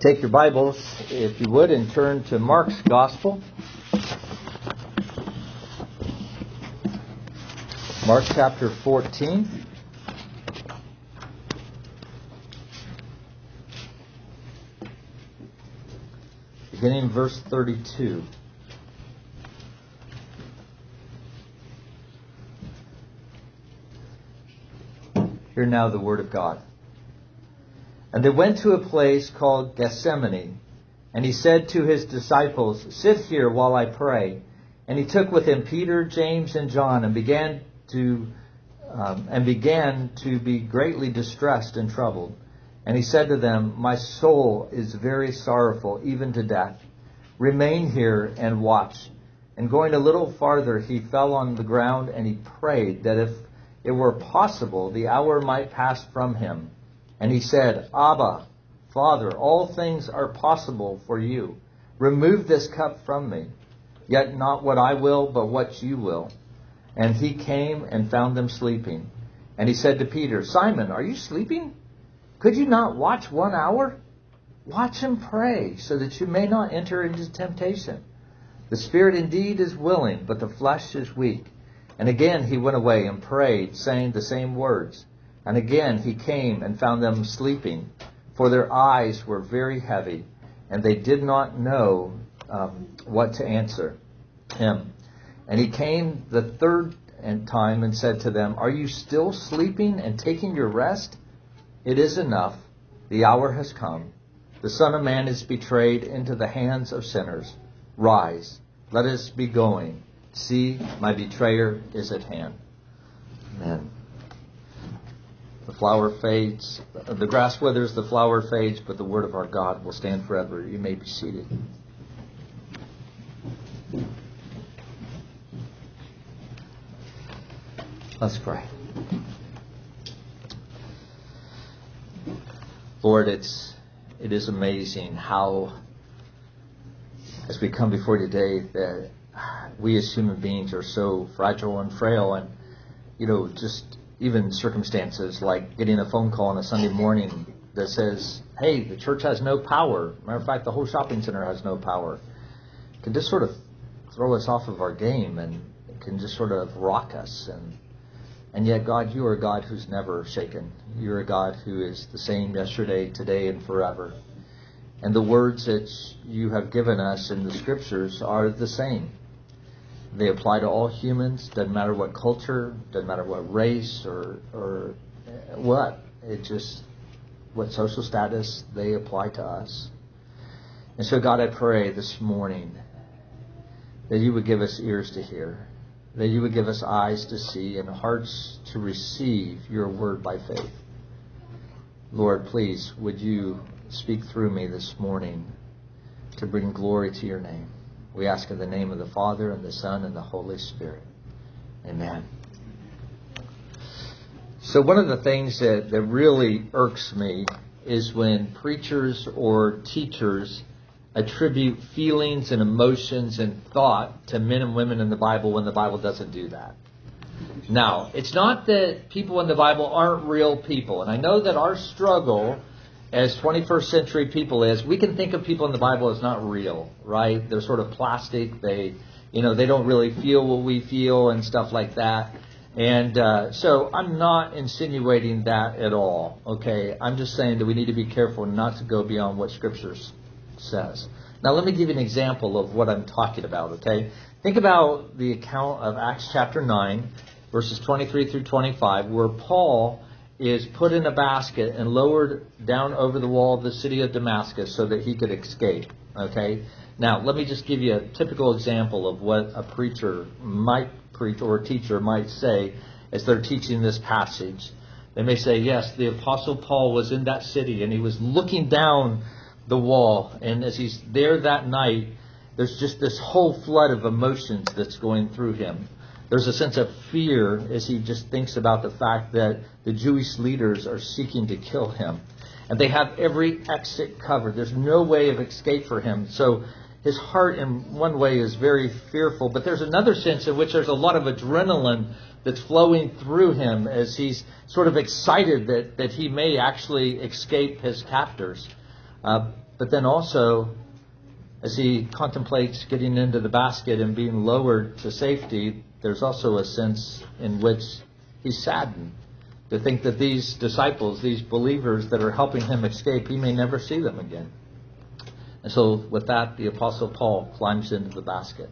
Take your Bibles, if you would, and turn to Mark's Gospel. Mark chapter 14. Beginning verse 32. Hear now the word of God. And they went to a place called Gethsemane. And he said to his disciples, Sit here while I pray. And he took with him Peter, James, and John, and began to um, and began to be greatly distressed and troubled. And he said to them, My soul is very sorrowful, even to death. Remain here and watch. And going a little farther, he fell on the ground and he prayed that if it were possible, the hour might pass from him. And he said, Abba, Father, all things are possible for you. Remove this cup from me. Yet not what I will, but what you will. And he came and found them sleeping. And he said to Peter, Simon, are you sleeping? Could you not watch one hour? Watch and pray, so that you may not enter into temptation. The spirit indeed is willing, but the flesh is weak. And again he went away and prayed, saying the same words. And again he came and found them sleeping, for their eyes were very heavy, and they did not know um, what to answer him. And he came the third time and said to them, Are you still sleeping and taking your rest? It is enough. The hour has come. The Son of Man is betrayed into the hands of sinners. Rise, let us be going. See, my betrayer is at hand. Amen. The flower fades, the grass withers, the flower fades, but the word of our God will stand forever. You may be seated. Let's pray. Lord, it's it is amazing how as we come before you today that we as human beings are so fragile and frail and you know just even circumstances like getting a phone call on a Sunday morning that says, hey, the church has no power. Matter of fact, the whole shopping center has no power. Can just sort of throw us off of our game and can just sort of rock us. And, and yet, God, you are a God who's never shaken. You're a God who is the same yesterday, today, and forever. And the words that you have given us in the scriptures are the same. They apply to all humans. Doesn't matter what culture, doesn't matter what race or or what. It just what social status they apply to us. And so, God, I pray this morning that you would give us ears to hear, that you would give us eyes to see and hearts to receive your word by faith. Lord, please, would you speak through me this morning to bring glory to your name. We ask in the name of the Father, and the Son, and the Holy Spirit. Amen. So, one of the things that, that really irks me is when preachers or teachers attribute feelings and emotions and thought to men and women in the Bible when the Bible doesn't do that. Now, it's not that people in the Bible aren't real people, and I know that our struggle as 21st century people is, we can think of people in the Bible as not real, right? They're sort of plastic. They, you know, they don't really feel what we feel and stuff like that. And uh, so I'm not insinuating that at all. Okay, I'm just saying that we need to be careful not to go beyond what Scripture says. Now, let me give you an example of what I'm talking about. Okay, think about the account of Acts chapter nine, verses 23 through 25, where Paul is put in a basket and lowered down over the wall of the city of Damascus so that he could escape. Okay? Now, let me just give you a typical example of what a preacher might preach or a teacher might say as they're teaching this passage. They may say, Yes, the Apostle Paul was in that city and he was looking down the wall. And as he's there that night, there's just this whole flood of emotions that's going through him. There's a sense of fear as he just thinks about the fact that the Jewish leaders are seeking to kill him. And they have every exit covered. There's no way of escape for him. So his heart, in one way, is very fearful. But there's another sense in which there's a lot of adrenaline that's flowing through him as he's sort of excited that, that he may actually escape his captors. Uh, but then also, as he contemplates getting into the basket and being lowered to safety, there's also a sense in which he's saddened to think that these disciples, these believers that are helping him escape, he may never see them again. And so, with that, the Apostle Paul climbs into the basket.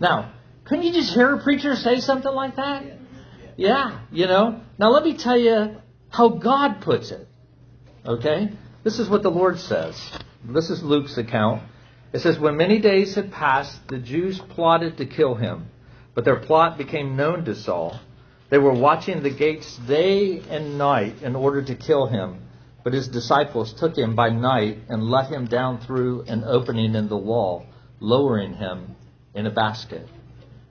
Now, couldn't you just hear a preacher say something like that? Yeah, you know. Now, let me tell you how God puts it. Okay? This is what the Lord says. This is Luke's account. It says, When many days had passed, the Jews plotted to kill him, but their plot became known to Saul. They were watching the gates day and night in order to kill him. But his disciples took him by night and let him down through an opening in the wall, lowering him in a basket.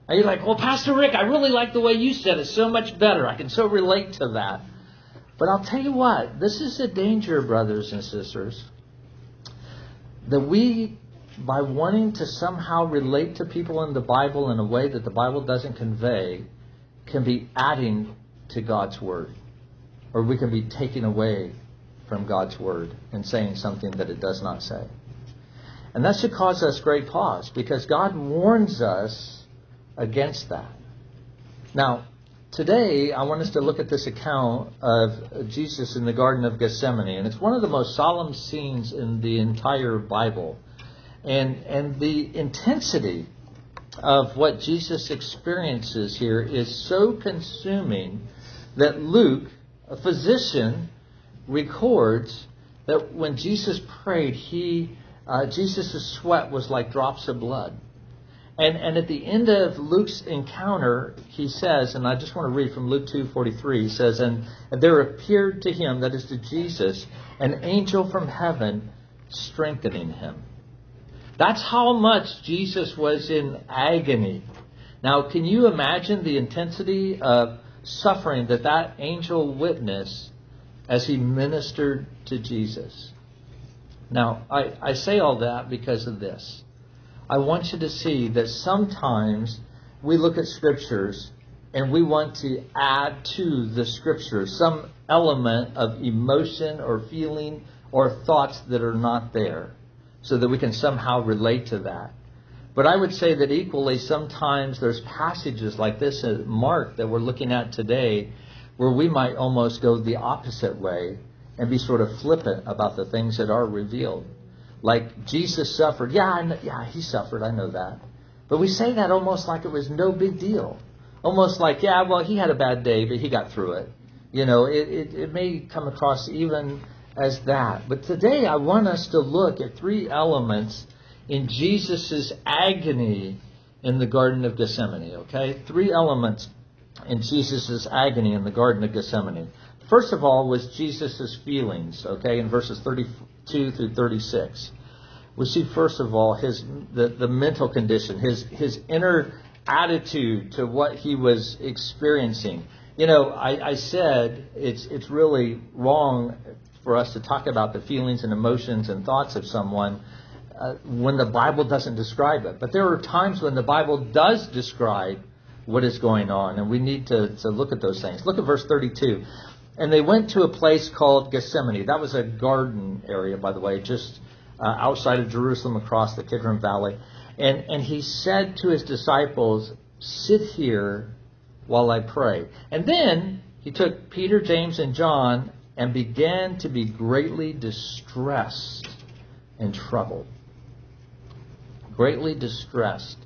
And you're like, well, Pastor Rick, I really like the way you said it so much better. I can so relate to that. But I'll tell you what, this is a danger, brothers and sisters, that we, by wanting to somehow relate to people in the Bible in a way that the Bible doesn't convey, can be adding to God's Word. Or we can be taking away from God's Word and saying something that it does not say. And that should cause us great pause because God warns us against that. Now, today I want us to look at this account of Jesus in the Garden of Gethsemane. And it's one of the most solemn scenes in the entire Bible. And, and the intensity of what Jesus experiences here is so consuming that Luke, a physician, records that when Jesus prayed, he uh, Jesus' sweat was like drops of blood. And, and at the end of Luke's encounter, he says, and I just want to read from Luke 2.43, he says, and, and there appeared to him, that is to Jesus, an angel from heaven strengthening him. That's how much Jesus was in agony. Now, can you imagine the intensity of suffering that that angel witnessed as he ministered to Jesus? Now, I, I say all that because of this. I want you to see that sometimes we look at scriptures and we want to add to the scriptures some element of emotion or feeling or thoughts that are not there so that we can somehow relate to that. But I would say that equally sometimes there's passages like this in Mark that we're looking at today where we might almost go the opposite way and be sort of flippant about the things that are revealed. Like Jesus suffered. Yeah, know, yeah, he suffered. I know that. But we say that almost like it was no big deal. Almost like, yeah, well, he had a bad day, but he got through it. You know, it, it, it may come across even as that. But today I want us to look at three elements in Jesus' agony in the Garden of Gethsemane, okay? Three elements in Jesus' agony in the Garden of Gethsemane. First of all, was Jesus' feelings, okay, in verses 32 through 36. We see, first of all, his the, the mental condition, his, his inner attitude to what he was experiencing. You know, I, I said it's, it's really wrong for us to talk about the feelings and emotions and thoughts of someone uh, when the Bible doesn't describe it. But there are times when the Bible does describe what is going on, and we need to, to look at those things. Look at verse 32. And they went to a place called Gethsemane. That was a garden area, by the way, just uh, outside of Jerusalem across the Kidron Valley. And, and he said to his disciples, Sit here while I pray. And then he took Peter, James, and John and began to be greatly distressed and troubled. Greatly distressed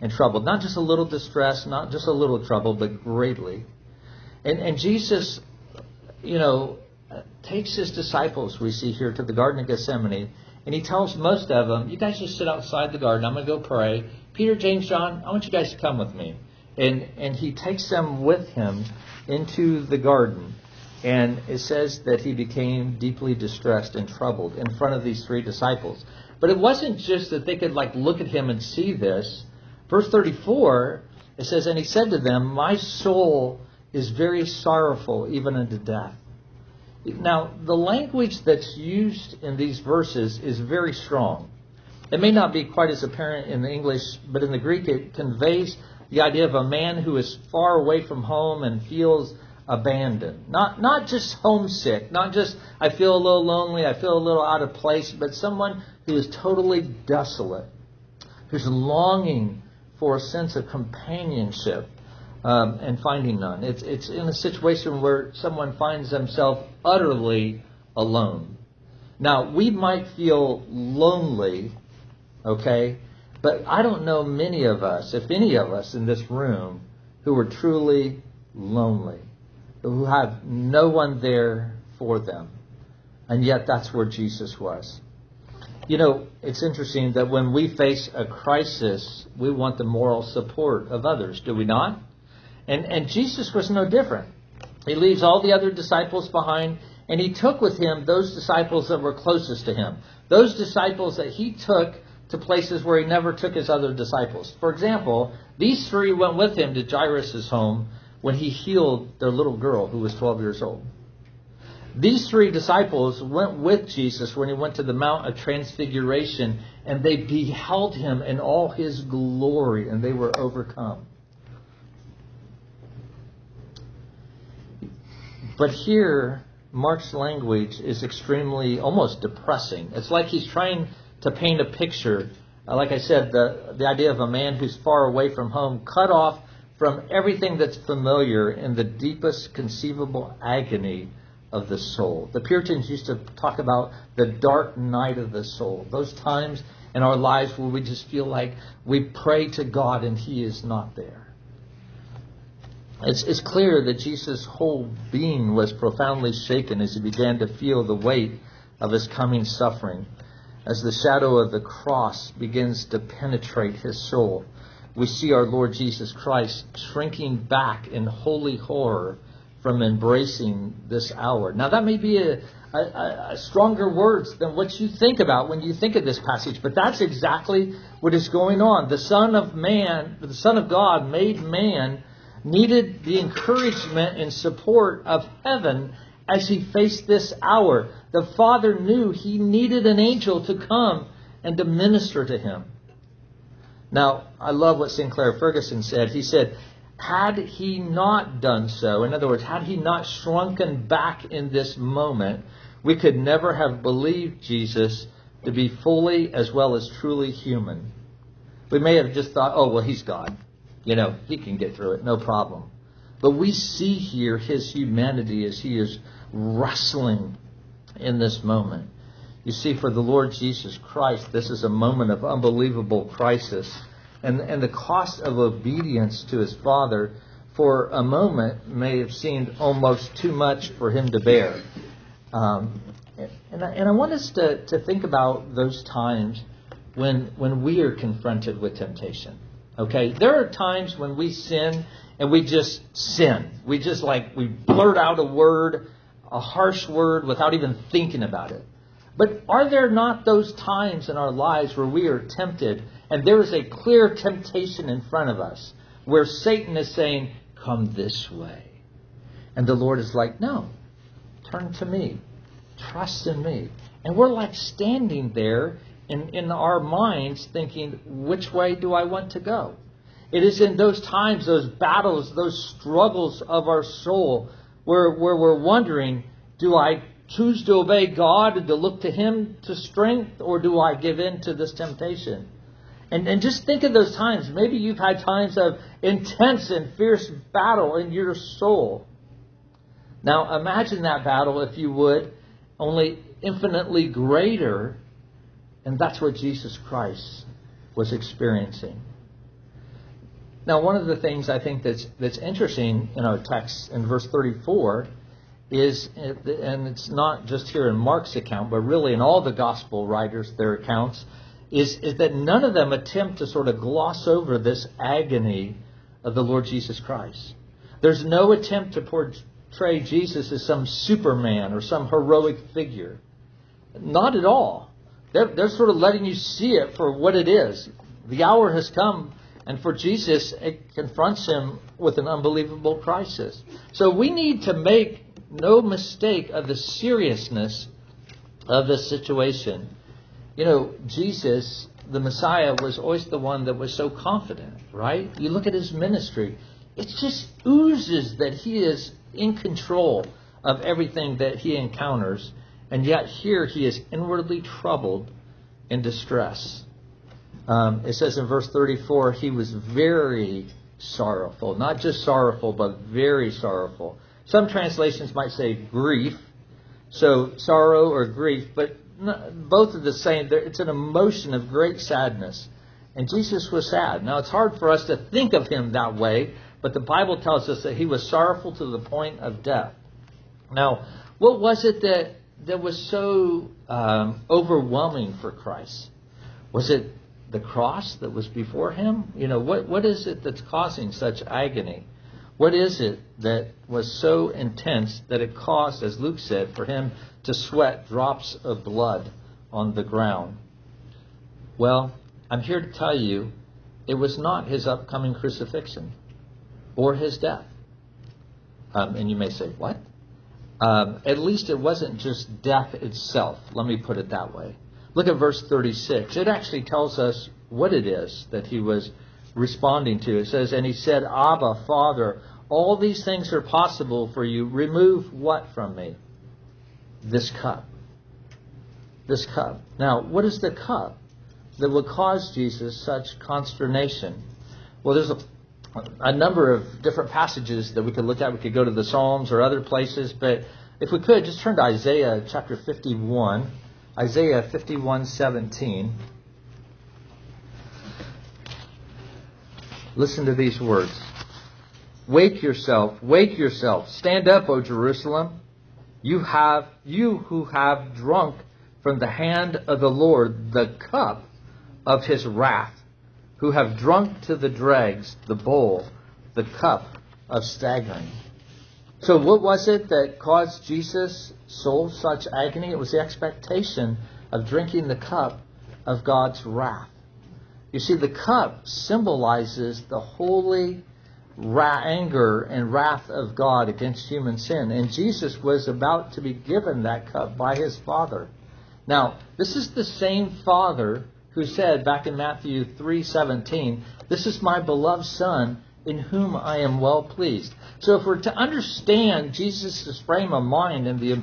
and troubled. Not just a little distress, not just a little trouble, but greatly. And, and Jesus you know, takes his disciples, we see here, to the Garden of Gethsemane, and he tells most of them, You guys just sit outside the garden. I'm going to go pray. Peter, James, John, I want you guys to come with me. And, and he takes them with him into the garden. And it says that he became deeply distressed and troubled in front of these three disciples. But it wasn't just that they could like look at him and see this. Verse 34, it says, And he said to them, My soul is very sorrowful, even unto death. Now, the language that's used in these verses is very strong. It may not be quite as apparent in the English, but in the Greek it conveys the idea of a man who is far away from home and feels abandoned. Not, not just homesick, not just I feel a little lonely, I feel a little out of place, but someone who is totally desolate, who's longing for a sense of companionship um, and finding none. It's, it's in a situation where someone finds themselves utterly alone. Now, we might feel lonely, okay, but I don't know many of us, if any of us in this room, who are truly lonely, who have no one there for them. And yet that's where Jesus was. You know, it's interesting that when we face a crisis, we want the moral support of others, do we not? And, and Jesus was no different. He leaves all the other disciples behind, and he took with him those disciples that were closest to him. Those disciples that he took to places where he never took his other disciples. For example, these three went with him to Jairus' home when he healed their little girl who was 12 years old. These three disciples went with Jesus when he went to the Mount of Transfiguration, and they beheld him in all his glory, and they were overcome. But here, Mark's language is extremely, almost depressing. It's like he's trying to paint a picture. Like I said, the, the idea of a man who's far away from home, cut off from everything that's familiar in the deepest conceivable agony of the soul. The Puritans used to talk about the dark night of the soul, those times in our lives where we just feel like we pray to God and He is not there. It's, it's clear that Jesus' whole being was profoundly shaken as he began to feel the weight of his coming suffering as the shadow of the cross begins to penetrate his soul, we see our Lord Jesus Christ shrinking back in holy horror from embracing this hour. Now, that may be a, a, a, stronger words than what you think about when you think of this passage, but that's exactly what is going on. The Son of Man, the Son of God, made man, needed the encouragement and support of heaven as he faced this hour. The Father knew he needed an angel to come and to minister to him. Now, I love what Sinclair Ferguson said. He said, had he not done so, in other words, had he not shrunken back in this moment, we could never have believed Jesus to be fully as well as truly human. We may have just thought, oh, well, he's God. You know, he can get through it, no problem. But we see here his humanity as he is wrestling in this moment. You see, for the Lord Jesus Christ, this is a moment of unbelievable crisis. And, and the cost of obedience to his Father for a moment may have seemed almost too much for him to bear. Um, and, I, and I want us to, to think about those times when, when we are confronted with temptation. Okay? There are times when we sin and we just sin. We just like, we blurt out a word a harsh word without even thinking about it. But are there not those times in our lives where we are tempted and there is a clear temptation in front of us where Satan is saying, Come this way? And the Lord is like, No, turn to me, trust in me. And we're like standing there in, in our minds thinking, Which way do I want to go? It is in those times, those battles, those struggles of our soul where, where we're wondering, do I choose to obey God and to look to Him to strength, or do I give in to this temptation? And, and just think of those times. Maybe you've had times of intense and fierce battle in your soul. Now imagine that battle, if you would, only infinitely greater, and that's what Jesus Christ was experiencing. Now, one of the things I think that's that's interesting in our text in verse 34 is, and it's not just here in Mark's account, but really in all the gospel writers, their accounts, is, is that none of them attempt to sort of gloss over this agony of the Lord Jesus Christ. There's no attempt to portray Jesus as some Superman or some heroic figure. Not at all. They're, they're sort of letting you see it for what it is. The hour has come and for Jesus, it confronts him with an unbelievable crisis. So we need to make no mistake of the seriousness of the situation. You know, Jesus, the Messiah, was always the one that was so confident, right? You look at his ministry. it just oozes that he is in control of everything that he encounters, and yet here he is inwardly troubled in distress. Um, it says in verse 34, he was very sorrowful. Not just sorrowful, but very sorrowful. Some translations might say grief. So sorrow or grief, but both are the same. It's an emotion of great sadness. And Jesus was sad. Now, it's hard for us to think of him that way, but the Bible tells us that he was sorrowful to the point of death. Now, what was it that, that was so um, overwhelming for Christ? Was it the cross that was before him? You know, what, what is it that's causing such agony? What is it that was so intense that it caused, as Luke said, for him to sweat drops of blood on the ground? Well, I'm here to tell you it was not his upcoming crucifixion or his death. Um, and you may say, what? Um, at least it wasn't just death itself. Let me put it that way. Look at verse 36. It actually tells us what it is that he was responding to. It says, And he said, Abba, Father, all these things are possible for you. Remove what from me? This cup. This cup. Now, what is the cup that would cause Jesus such consternation? Well, there's a, a number of different passages that we could look at. We could go to the Psalms or other places, but if we could, just turn to Isaiah chapter 51. Isaiah 51:17. Listen to these words. Wake yourself, wake yourself. Stand up, O Jerusalem. You have you who have drunk from the hand of the Lord the cup of his wrath, who have drunk to the dregs the bowl, the cup of staggering. So what was it that caused Jesus' soul such agony? It was the expectation of drinking the cup of God's wrath. You see, the cup symbolizes the holy anger and wrath of God against human sin. And Jesus was about to be given that cup by his Father. Now, this is the same Father who said back in Matthew 3:17, "This is my beloved son in whom I am well pleased." So if we're to understand Jesus' frame of mind and the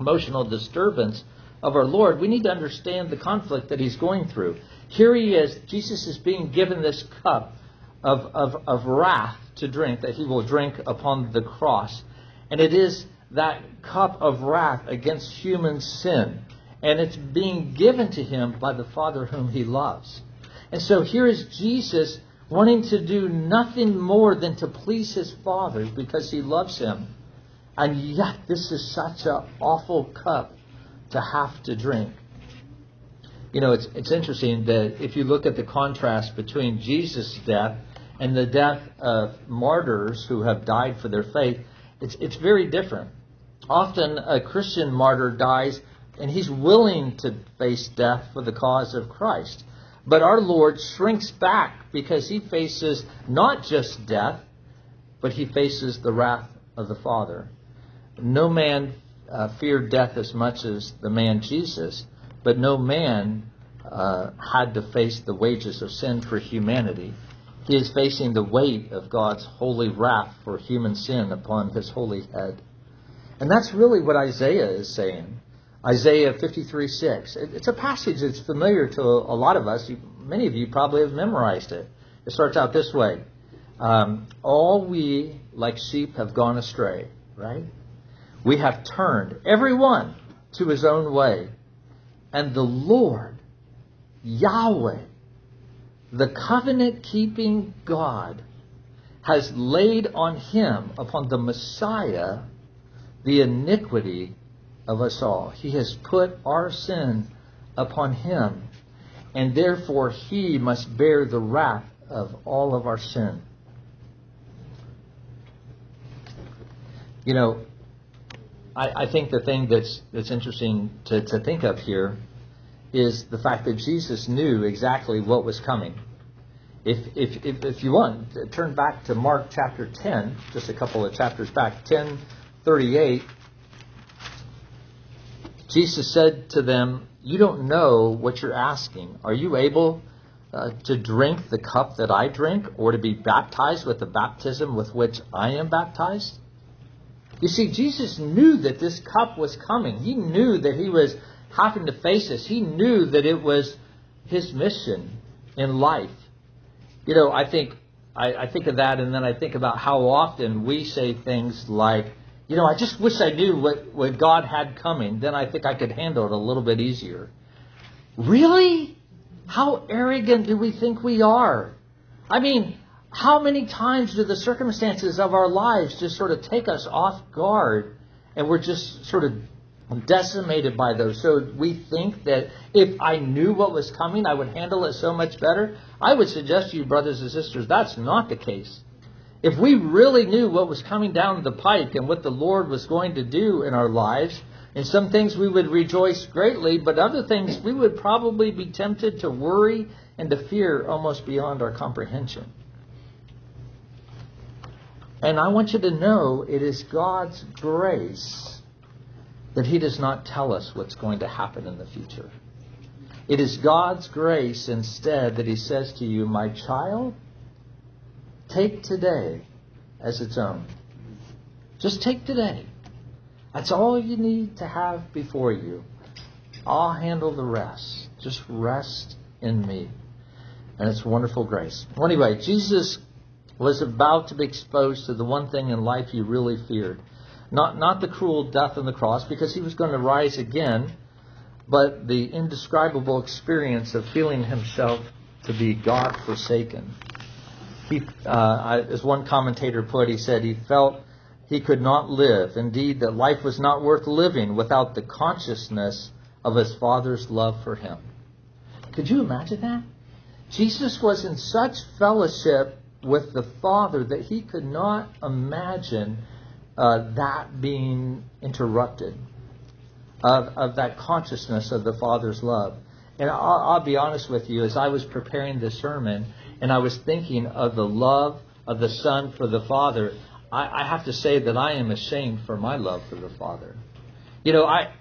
emotional disturbance of our Lord, we need to understand the conflict that he's going through. Here he is, Jesus is being given this cup of, of, of wrath to drink that he will drink upon the cross. And it is that cup of wrath against human sin. And it's being given to him by the Father whom he loves. And so here is Jesus wanting to do nothing more than to please his Father because he loves him. And yet, this is such an awful cup to have to drink. You know, it's, it's interesting that if you look at the contrast between Jesus' death and the death of martyrs who have died for their faith, it's, it's very different. Often a Christian martyr dies and he's willing to face death for the cause of Christ. But our Lord shrinks back because he faces not just death, but he faces the wrath of the Father. No man uh, feared death as much as the man Jesus, but no man uh, had to face the wages of sin for humanity. He is facing the weight of God's holy wrath for human sin upon his holy head. And that's really what Isaiah is saying. Isaiah 53 6. It's a passage that's familiar to a lot of us. Many of you probably have memorized it. It starts out this way um, All we like sheep have gone astray, right? We have turned every one to his own way. And the Lord, Yahweh, the covenant keeping God, has laid on him, upon the Messiah, the iniquity of us all. He has put our sin upon him, and therefore he must bear the wrath of all of our sin. You know, I, I think the thing that's that's interesting to, to think of here is the fact that Jesus knew exactly what was coming. If, if, if, if you want, turn back to Mark chapter 10, just a couple of chapters back, 10, 38. Jesus said to them, You don't know what you're asking. Are you able uh, to drink the cup that I drink or to be baptized with the baptism with which I am baptized? You see, Jesus knew that this cup was coming. He knew that he was having to face this. He knew that it was his mission in life. You know, I think I, I think of that, and then I think about how often we say things like, "You know, I just wish I knew what what God had coming. Then I think I could handle it a little bit easier." Really? How arrogant do we think we are? I mean, how many times do the circumstances of our lives just sort of take us off guard and we're just sort of decimated by those. So we think that if I knew what was coming, I would handle it so much better. I would suggest to you, brothers and sisters, that's not the case. If we really knew what was coming down the pike and what the Lord was going to do in our lives, in some things we would rejoice greatly, but other things we would probably be tempted to worry and to fear almost beyond our comprehension. And I want you to know it is God's grace that He does not tell us what's going to happen in the future. It is God's grace instead that He says to you, My child, take today as its own. Just take today. That's all you need to have before you. I'll handle the rest. Just rest in me. And it's wonderful grace. Well, anyway, Jesus was about to be exposed to the one thing in life he really feared. Not, not the cruel death on the cross, because he was going to rise again, but the indescribable experience of feeling himself to be God forsaken. He, uh, as one commentator put, he said he felt he could not live. Indeed, that life was not worth living without the consciousness of his Father's love for him. Could you imagine that? Jesus was in such fellowship with the Father that he could not imagine uh, that being interrupted, of, of that consciousness of the Father's love. And I'll, I'll be honest with you, as I was preparing this sermon and I was thinking of the love of the Son for the Father, I, I have to say that I am ashamed for my love for the Father. You know, I,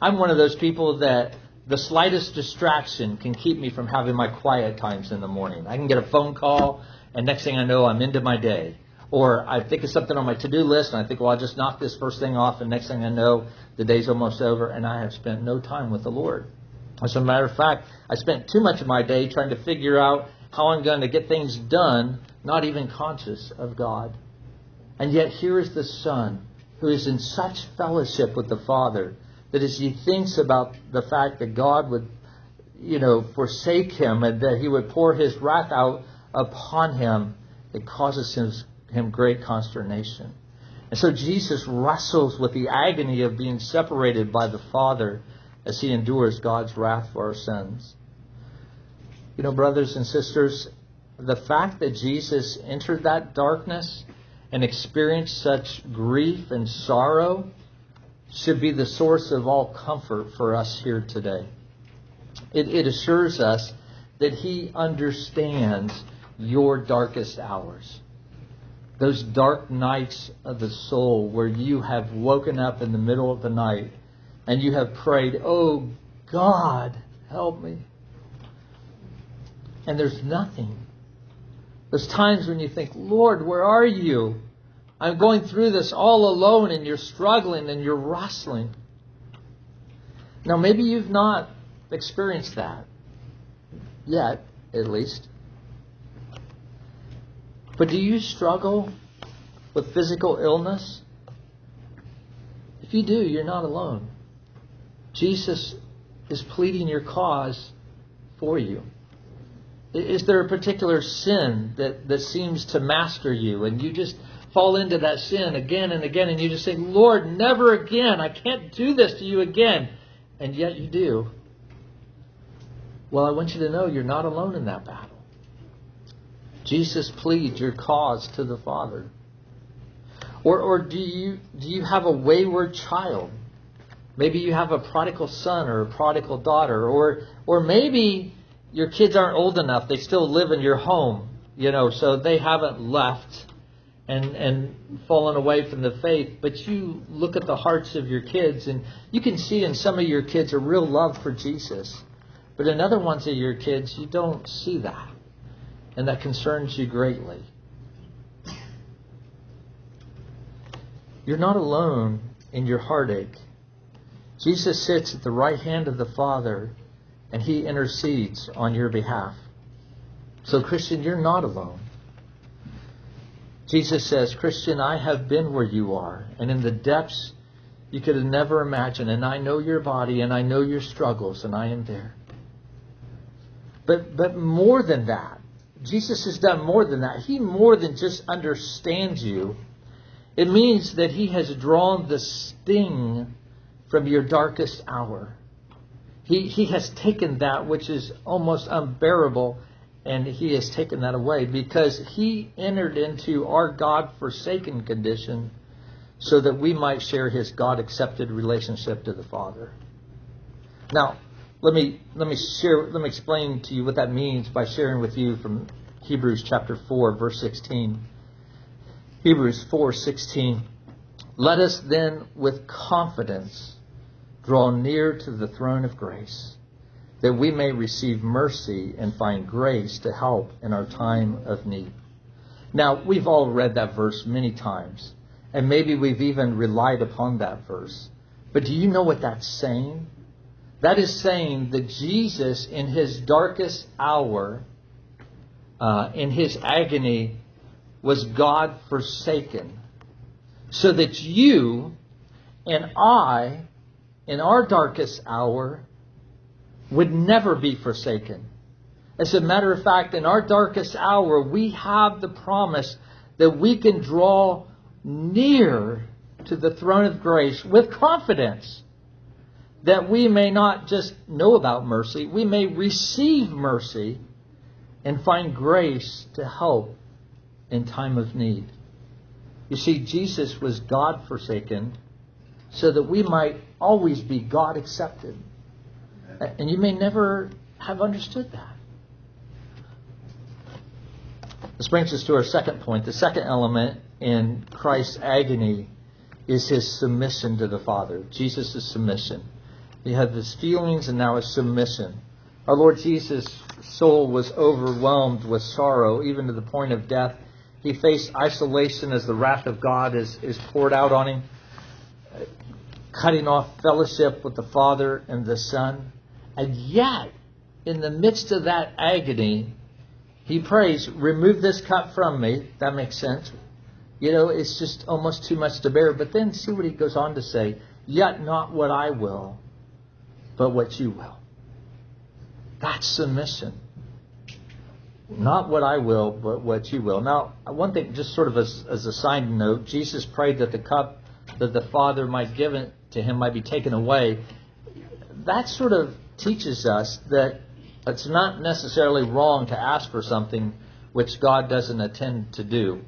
I'm one of those people that the slightest distraction can keep me from having my quiet times in the morning. I can get a phone call, and next thing I know, I'm into my day. Or I think of something on my to do list, and I think, well, I'll just knock this first thing off, and next thing I know, the day's almost over, and I have spent no time with the Lord. As a matter of fact, I spent too much of my day trying to figure out how I'm going to get things done, not even conscious of God. And yet, here is the Son who is in such fellowship with the Father that as he thinks about the fact that God would, you know, forsake him and that he would pour his wrath out upon him, it causes him, him great consternation. And so Jesus wrestles with the agony of being separated by the Father as he endures God's wrath for our sins. You know, brothers and sisters, the fact that Jesus entered that darkness and experienced such grief and sorrow should be the source of all comfort for us here today. It, it assures us that He understands your darkest hours. Those dark nights of the soul where you have woken up in the middle of the night and you have prayed, Oh God, help me. And there's nothing. There's times when you think, Lord, where are you? I'm going through this all alone and you're struggling and you're wrestling. Now, maybe you've not experienced that yet, at least. But do you struggle with physical illness? If you do, you're not alone. Jesus is pleading your cause for you. Is there a particular sin that, that seems to master you and you just fall into that sin again and again, and you just say, Lord, never again. I can't do this to you again. And yet you do. Well, I want you to know you're not alone in that battle. Jesus pleads your cause to the Father. Or, or do, you, do you have a wayward child? Maybe you have a prodigal son or a prodigal daughter. Or, or maybe your kids aren't old enough. They still live in your home, you know, so they haven't left and and fallen away from the faith, but you look at the hearts of your kids and you can see in some of your kids a real love for Jesus. But in other ones of your kids, you don't see that. And that concerns you greatly. You're not alone in your heartache. Jesus sits at the right hand of the Father and he intercedes on your behalf. So, Christian, you're not alone. Jesus says, Christian, I have been where you are, and in the depths you could have never imagined, and I know your body, and I know your struggles, and I am there. But, but more than that, Jesus has done more than that. He more than just understands you. It means that He has drawn the sting from your darkest hour. He, he has taken that which is almost unbearable and He has taken that away because He entered into our God forsaken condition so that we might share His God accepted relationship to the Father. Now, let me let me share let me explain to you what that means by sharing with you from Hebrews chapter 4 verse 16. Hebrews 4:16 Let us then with confidence draw near to the throne of grace that we may receive mercy and find grace to help in our time of need. Now, we've all read that verse many times, and maybe we've even relied upon that verse. But do you know what that's saying? That is saying that Jesus, in his darkest hour, uh, in his agony, was God forsaken. So that you and I, in our darkest hour, would never be forsaken. As a matter of fact, in our darkest hour, we have the promise that we can draw near to the throne of grace with confidence that we may not just know about mercy, we may receive mercy and find grace to help in time of need. You see, Jesus was God forsaken so that we might always be God accepted. And you may never have understood that. This brings us to our second point. The second element in Christ's agony is his submission to the Father. Jesus' submission. He had his feelings and now his submission. Our Lord Jesus' soul was overwhelmed with sorrow, even to the point of death. He faced isolation as the wrath of God is, is poured out on him, cutting off fellowship with the Father and the Son. And yet, in the midst of that agony, he prays, Remove this cup from me. That makes sense. You know, it's just almost too much to bear. But then see what he goes on to say Yet not what I will, but what you will. That's submission. Not what I will, but what you will. Now, one thing, just sort of as, as a side note, Jesus prayed that the cup that the Father might give it to him might be taken away. That sort of teaches us that it's not necessarily wrong to ask for something which God doesn't intend to do,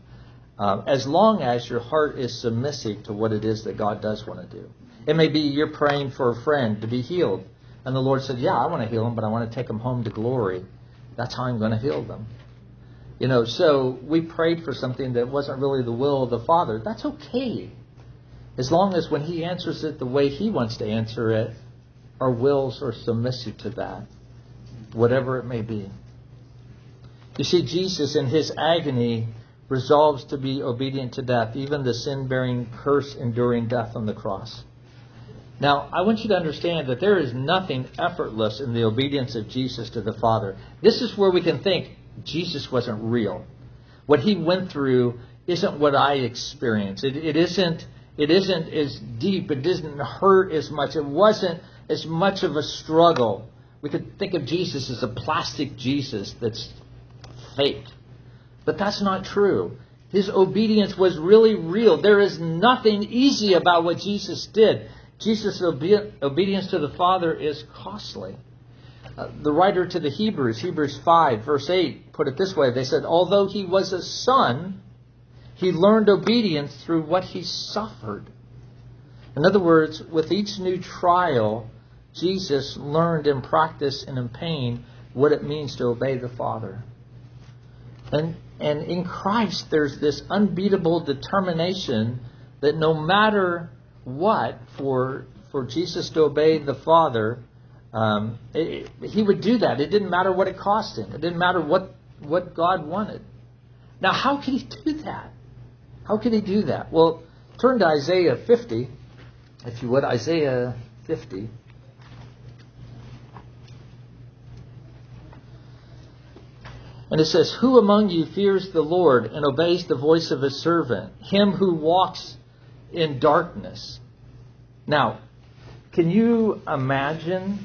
uh, as long as your heart is submissive to what it is that God does want to do. It may be you're praying for a friend to be healed, and the Lord said, Yeah, I want to heal him, but I want to take him home to glory. That's how I'm going to heal them. You know, so we prayed for something that wasn't really the will of the Father. That's okay. As long as when He answers it the way He wants to answer it, our wills are submissive to that, whatever it may be. You see, Jesus in His agony resolves to be obedient to death, even the sin bearing, curse enduring death on the cross. Now, I want you to understand that there is nothing effortless in the obedience of Jesus to the Father. This is where we can think Jesus wasn't real. What he went through isn't what I experienced. It, it isn't. It isn't as deep. It doesn't hurt as much. It wasn't as much of a struggle. We could think of Jesus as a plastic Jesus that's fake, but that's not true. His obedience was really real. There is nothing easy about what Jesus did. Jesus' obe- obedience to the Father is costly. Uh, the writer to the Hebrews, Hebrews 5, verse 8, put it this way. They said, Although he was a son, he learned obedience through what he suffered. In other words, with each new trial, Jesus learned in practice and in pain what it means to obey the Father. And, and in Christ, there's this unbeatable determination that no matter what for for Jesus to obey the Father, Um, it, it, he would do that. It didn't matter what it cost him. It didn't matter what, what God wanted. Now, how could he do that? How could he do that? Well, turn to Isaiah 50, if you would. Isaiah 50. And it says, Who among you fears the Lord and obeys the voice of his servant, him who walks in darkness? Now, can you imagine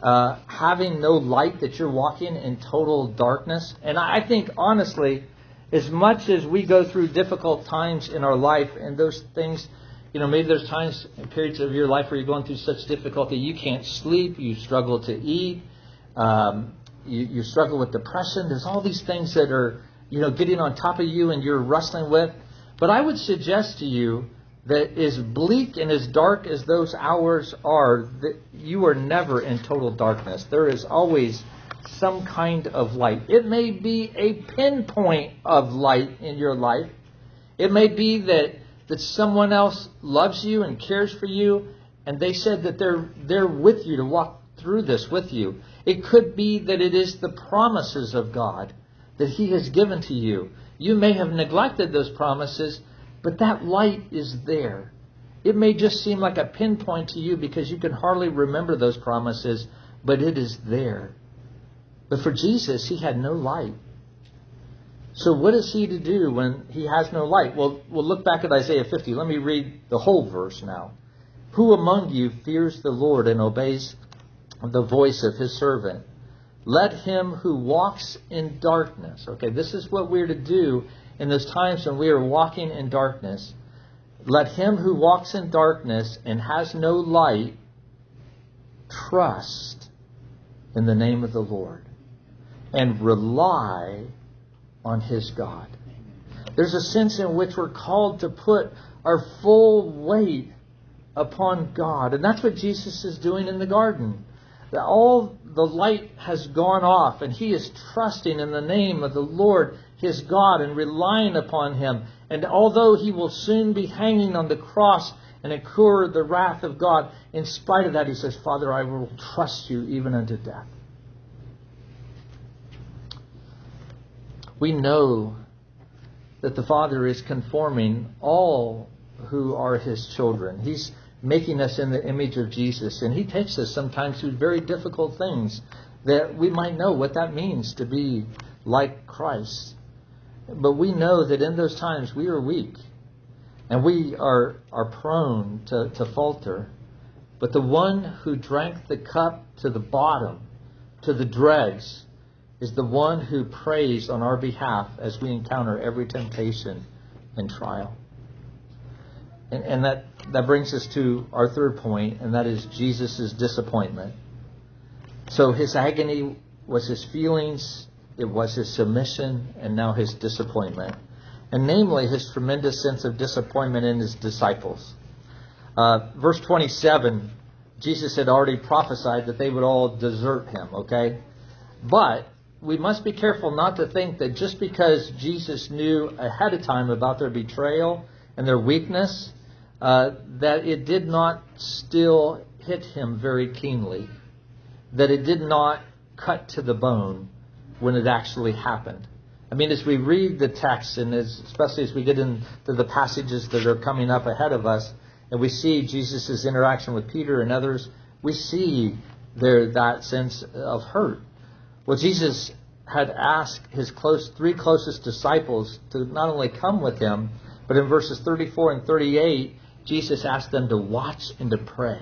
uh, having no light that you're walking in total darkness? And I think, honestly, as much as we go through difficult times in our life and those things, you know, maybe there's times, and periods of your life where you're going through such difficulty, you can't sleep, you struggle to eat, um, you, you struggle with depression. There's all these things that are, you know, getting on top of you and you're wrestling with. But I would suggest to you that as bleak and as dark as those hours are, that you are never in total darkness. There is always some kind of light. It may be a pinpoint of light in your life. It may be that, that someone else loves you and cares for you, and they said that they're, they're with you to walk through this with you. It could be that it is the promises of God that He has given to you. You may have neglected those promises, but that light is there. It may just seem like a pinpoint to you because you can hardly remember those promises, but it is there. But for Jesus, he had no light. So what is he to do when he has no light? Well, we'll look back at Isaiah 50. Let me read the whole verse now. Who among you fears the Lord and obeys the voice of his servant. Let him who walks in darkness, okay, this is what we're to do in those times when we are walking in darkness. Let him who walks in darkness and has no light trust in the name of the Lord and rely on his God. There's a sense in which we're called to put our full weight upon God. And that's what Jesus is doing in the garden that all the light has gone off and he is trusting in the name of the Lord his God and relying upon him. And although he will soon be hanging on the cross and incur the wrath of God, in spite of that, he says, Father, I will trust you even unto death. We know that the Father is conforming all who are his children. He's making us in the image of Jesus. And He takes us sometimes through very difficult things that we might know what that means to be like Christ. But we know that in those times we are weak and we are, are prone to, to falter. But the one who drank the cup to the bottom, to the dregs, is the one who prays on our behalf as we encounter every temptation and trial. And, and that, that brings us to our third point, and that is Jesus' disappointment. So his agony was his feelings, it was his submission, and now his disappointment. And namely, his tremendous sense of disappointment in his disciples. Uh, verse 27, Jesus had already prophesied that they would all desert him, okay? But we must be careful not to think that just because Jesus knew ahead of time about their betrayal and their weakness, uh, that it did not still hit him very keenly, that it did not cut to the bone when it actually happened. I mean, as we read the text, and as, especially as we get into the passages that are coming up ahead of us, and we see Jesus' interaction with Peter and others, we see there that sense of hurt. Well, Jesus had asked his close, three closest disciples to not only come with him, but in verses 34 and 38, Jesus asked them to watch and to pray.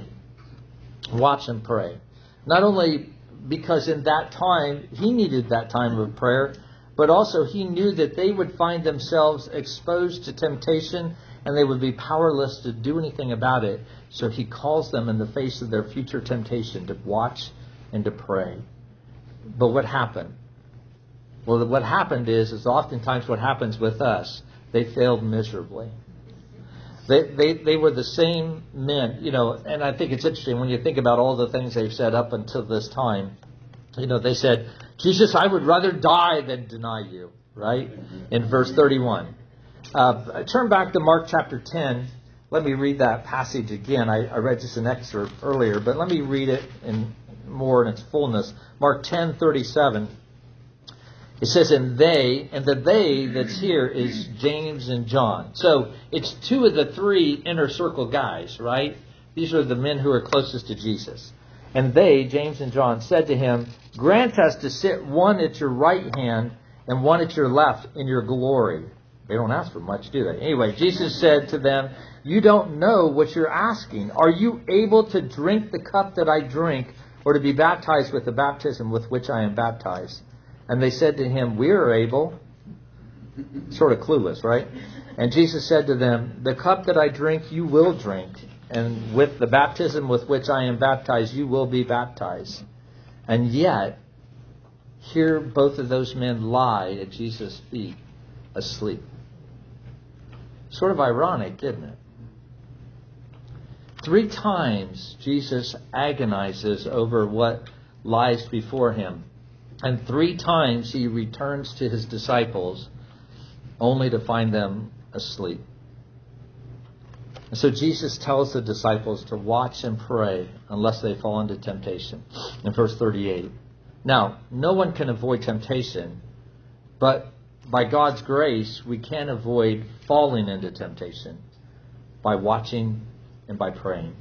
Watch and pray. Not only because in that time he needed that time of prayer, but also he knew that they would find themselves exposed to temptation and they would be powerless to do anything about it. So he calls them in the face of their future temptation to watch and to pray. But what happened? Well, what happened is, is oftentimes what happens with us. They failed miserably. They, they, they were the same men, you know, and I think it's interesting when you think about all the things they've said up until this time. You know, they said, Jesus, I would rather die than deny you, right? In verse 31. Uh, turn back to Mark chapter 10. Let me read that passage again. I, I read just an excerpt earlier, but let me read it in, more in its fullness. Mark 10:37. It says, "And they," and the "they" that's here is James and John. So it's two of the three inner circle guys, right? These are the men who are closest to Jesus. And they, James and John, said to him, Grant us to sit one at your right hand and one at your left in your glory. They don't ask for much, do they? Anyway, Jesus said to them, You don't know what you're asking. Are you able to drink the cup that I drink, or to be baptized with the baptism with which I am baptized? And they said to him, We are able. Sort of clueless, right? And Jesus said to them, The cup that I drink, you will drink and with the baptism with which I am baptized, you will be baptized. And yet, here both of those men lie at Jesus' feet asleep. Sort of ironic, isn't it? Three times Jesus agonizes over what lies before him. And three times he returns to his disciples only to find them asleep. And so Jesus tells the disciples to watch and pray unless they fall into temptation. In verse 38. Now, no one can avoid temptation, but by God's grace, we can avoid falling into temptation by watching and by praying.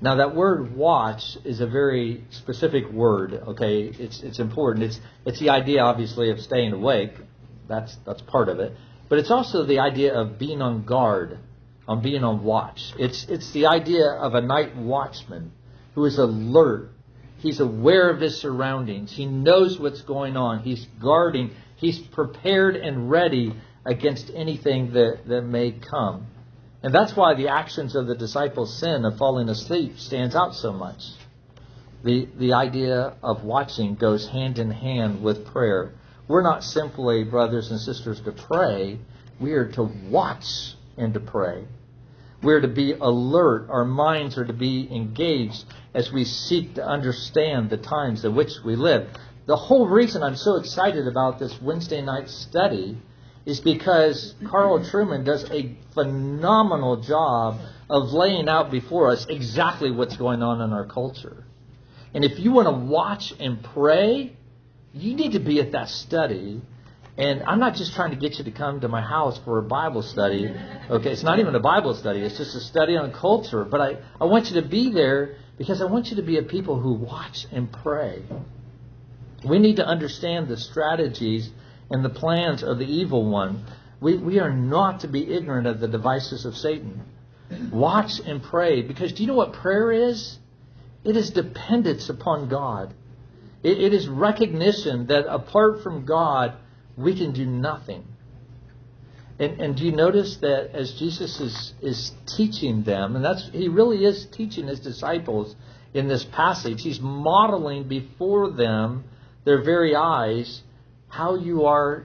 Now, that word watch is a very specific word, okay? It's, it's important. It's, it's the idea, obviously, of staying awake. That's, that's part of it. But it's also the idea of being on guard on being on watch. It's, it's the idea of a night watchman who is alert. He's aware of his surroundings. He knows what's going on. He's guarding. He's prepared and ready against anything that, that may come. And that's why the actions of the disciples' sin of falling asleep stands out so much. The, the idea of watching goes hand in hand with prayer. We're not simply brothers and sisters to pray, we are to watch and to pray. We're to be alert. Our minds are to be engaged as we seek to understand the times in which we live. The whole reason I'm so excited about this Wednesday night study is because Carl Trueman does a phenomenal job of laying out before us exactly what's going on in our culture. And if you want to watch and pray, you need to be at that study and I'm not just trying to get you to come to my house for a Bible study. Okay, it's not even a Bible study, it's just a study on culture. But I, I want you to be there because I want you to be a people who watch and pray. We need to understand the strategies and the plans of the evil one. We, we are not to be ignorant of the devices of Satan. Watch and pray because do you know what prayer is? It is dependence upon God. it, it is recognition that apart from God, we can do nothing. And, and do you notice that as Jesus is, is teaching them, and that's he really is teaching his disciples in this passage, he's modeling before them, their very eyes, how you are,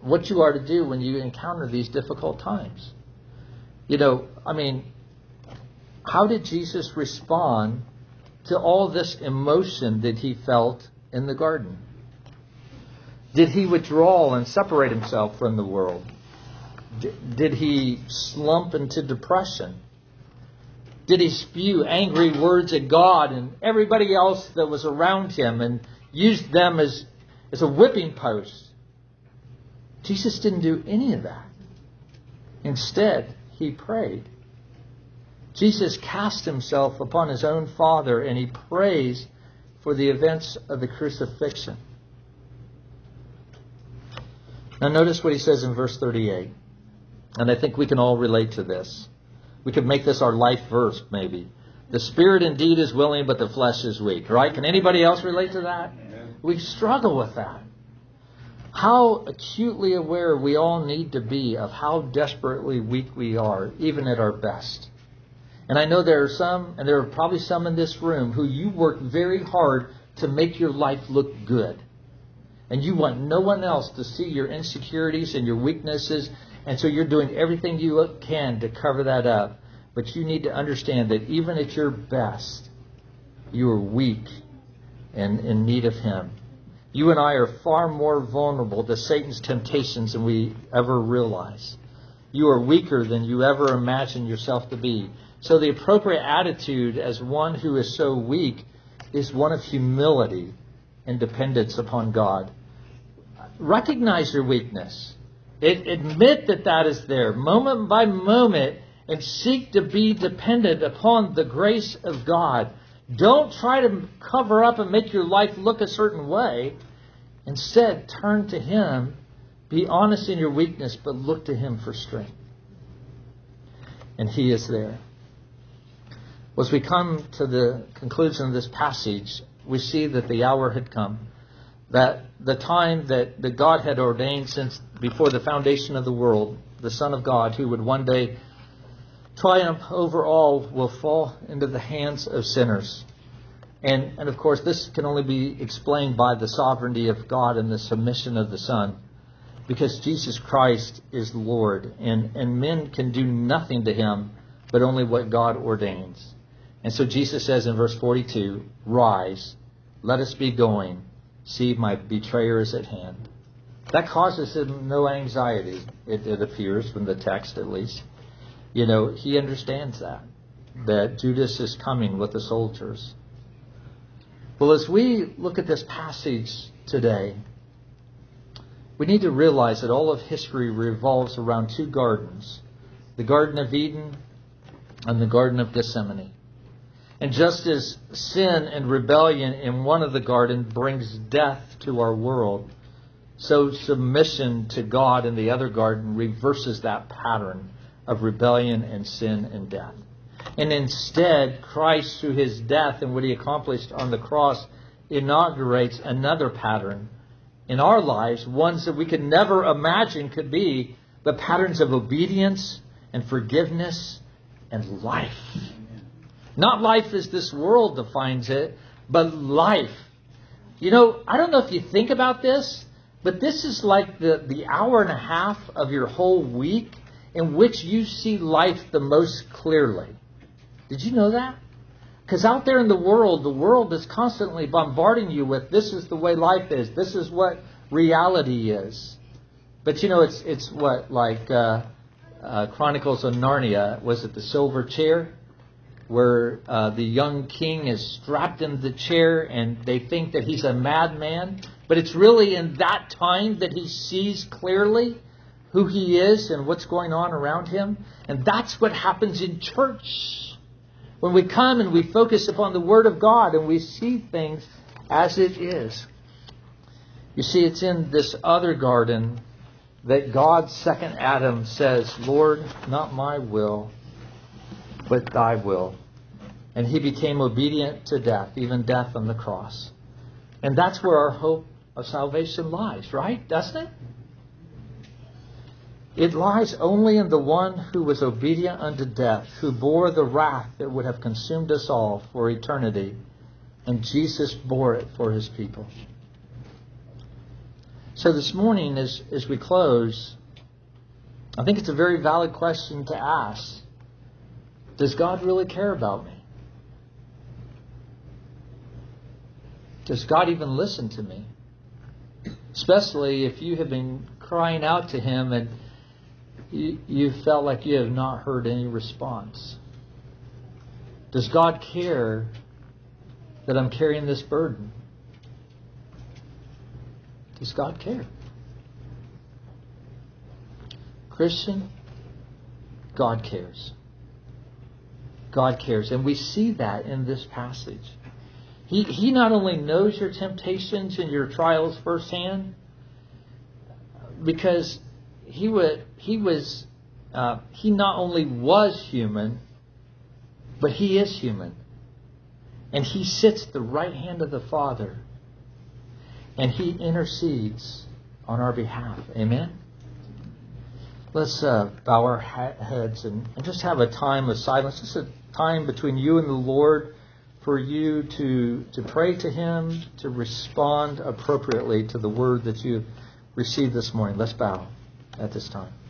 what you are to do when you encounter these difficult times. You know, I mean, how did Jesus respond to all this emotion that he felt in the garden? Did he withdraw and separate himself from the world? Did he slump into depression? Did he spew angry words at God and everybody else that was around him and used them as, as a whipping post? Jesus didn't do any of that. Instead, he prayed. Jesus cast himself upon his own Father and he prays for the events of the crucifixion. Now, notice what he says in verse 38. And I think we can all relate to this. We could make this our life verse, maybe. The spirit indeed is willing, but the flesh is weak. Right? Can anybody else relate to that? We struggle with that. How acutely aware we all need to be of how desperately weak we are, even at our best. And I know there are some, and there are probably some in this room, who you work very hard to make your life look good and you want no one else to see your insecurities and your weaknesses, and so you're doing everything you can to cover that up. But you need to understand that even at your best, you are weak and in need of Him. You and I are far more vulnerable to Satan's temptations than we ever realize. You are weaker than you ever imagined yourself to be. So the appropriate attitude as one who is so weak is one of humility and dependence upon God. Recognize your weakness. It, admit that that is there moment by moment and seek to be dependent upon the grace of God. Don't try to cover up and make your life look a certain way. Instead, turn to Him. Be honest in your weakness, but look to Him for strength. And He is there. As we come to the conclusion of this passage, we see that the hour had come, that the time that, that God had ordained since before the foundation of the world, the Son of God, who would one day triumph over all, will fall into the hands of sinners. And, and of course, this can only be explained by the sovereignty of God and the submission of the Son. Because Jesus Christ is Lord, and, and men can do nothing to him but only what God ordains. And so Jesus says in verse 42 Rise, let us be going. See, my betrayer is at hand. That causes him no anxiety, it, it appears, from the text at least. You know, he understands that, that Judas is coming with the soldiers. Well, as we look at this passage today, we need to realize that all of history revolves around two gardens the Garden of Eden and the Garden of Gethsemane. And just as sin and rebellion in one of the garden brings death to our world, so submission to God in the other garden reverses that pattern of rebellion and sin and death. And instead, Christ, through his death and what he accomplished on the cross, inaugurates another pattern in our lives, ones that we could never imagine could be the patterns of obedience and forgiveness and life. Not life as this world defines it, but life. You know, I don't know if you think about this, but this is like the, the hour and a half of your whole week in which you see life the most clearly. Did you know that? Because out there in the world, the world is constantly bombarding you with this is the way life is, this is what reality is. But you know, it's it's what like uh, uh, Chronicles of Narnia. Was it the silver chair? where uh, the young king is strapped in the chair and they think that he's a madman. But it's really in that time that he sees clearly who he is and what's going on around him. And that's what happens in church. When we come and we focus upon the Word of God and we see things as it is. You see, it's in this other garden that God's second Adam says, Lord, not my will, but thy will. And he became obedient to death, even death on the cross. And that's where our hope of salvation lies, right? Doesn't it? It lies only in the one who was obedient unto death, who bore the wrath that would have consumed us all for eternity. And Jesus bore it for his people. So this morning, as, as we close, I think it's a very valid question to ask. Does God really care about me? Does God even listen to me? Especially if you have been crying out to Him and you, felt like you have not heard any response. Does God care that I'm carrying this burden? Does God care? Christian, God cares. God cares. And we see that in this passage. He, he not only knows your temptations and your trials firsthand, because he would he was uh, he not only was human, but he is human, and he sits at the right hand of the Father, and he intercedes on our behalf. Amen. Let's uh, bow our heads and, and just have a time of silence, just a time between you and the Lord for you to, to pray to Him, to respond appropriately to the word that you received this morning. Let's bow at this time.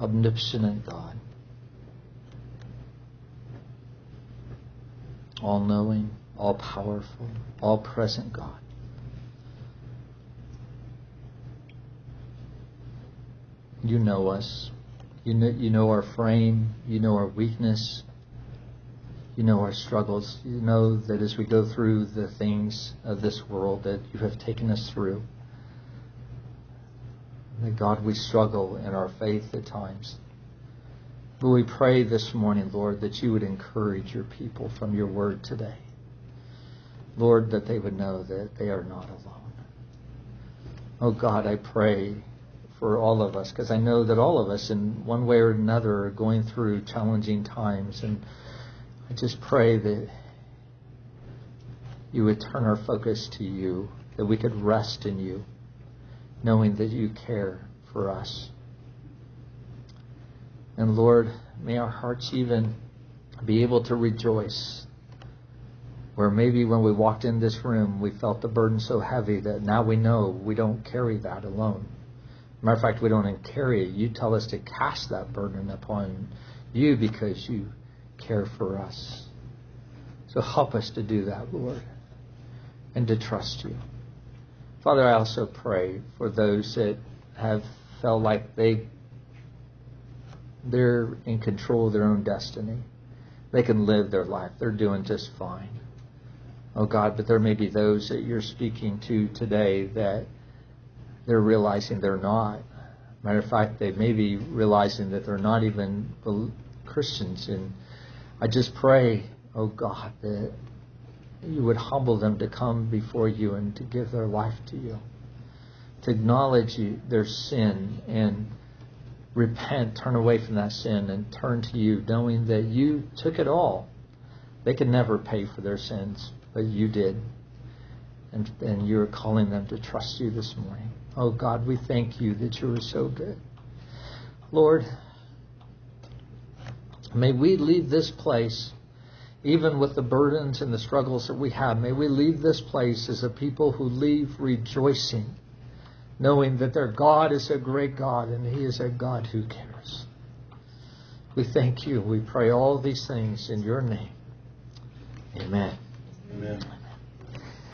Omnipotent God, all knowing, all powerful, all present God. You know us. You know, you know our frame. You know our weakness. You know our struggles. You know that as we go through the things of this world that you have taken us through, that God, we struggle in our faith at times. But we pray this morning, Lord, that you would encourage your people from your word today. Lord, that they would know that they are not alone. Oh God, I pray for all of us because I know that all of us, in one way or another, are going through challenging times. And I just pray that you would turn our focus to you, that we could rest in you, knowing that you care for us. And Lord, may our hearts even be able to rejoice. Where maybe when we walked in this room, we felt the burden so heavy that now we know we don't carry that alone. Matter of fact, we don't carry it. You tell us to cast that burden upon you because you care for us. So help us to do that, Lord, and to trust you. Father, I also pray for those that have felt like they they're in control of their own destiny. They can live their life. They're doing just fine. Oh God, but there may be those that you're speaking to today that they're realizing they're not. Matter of fact, they may be realizing that they're not even Christians. And I just pray, oh God, that you would humble them to come before you and to give their life to you, to acknowledge you, their sin and repent, turn away from that sin and turn to you, knowing that you took it all. They could never pay for their sins, but you did. And, and you're calling them to trust you this morning. Oh God, we thank you that you are so good. Lord, may we leave this place, even with the burdens and the struggles that we have, may we leave this place as a people who leave rejoicing knowing that their God is a great God and He is a God who cares. We thank you. We pray all these things in your name. Amen. Amen.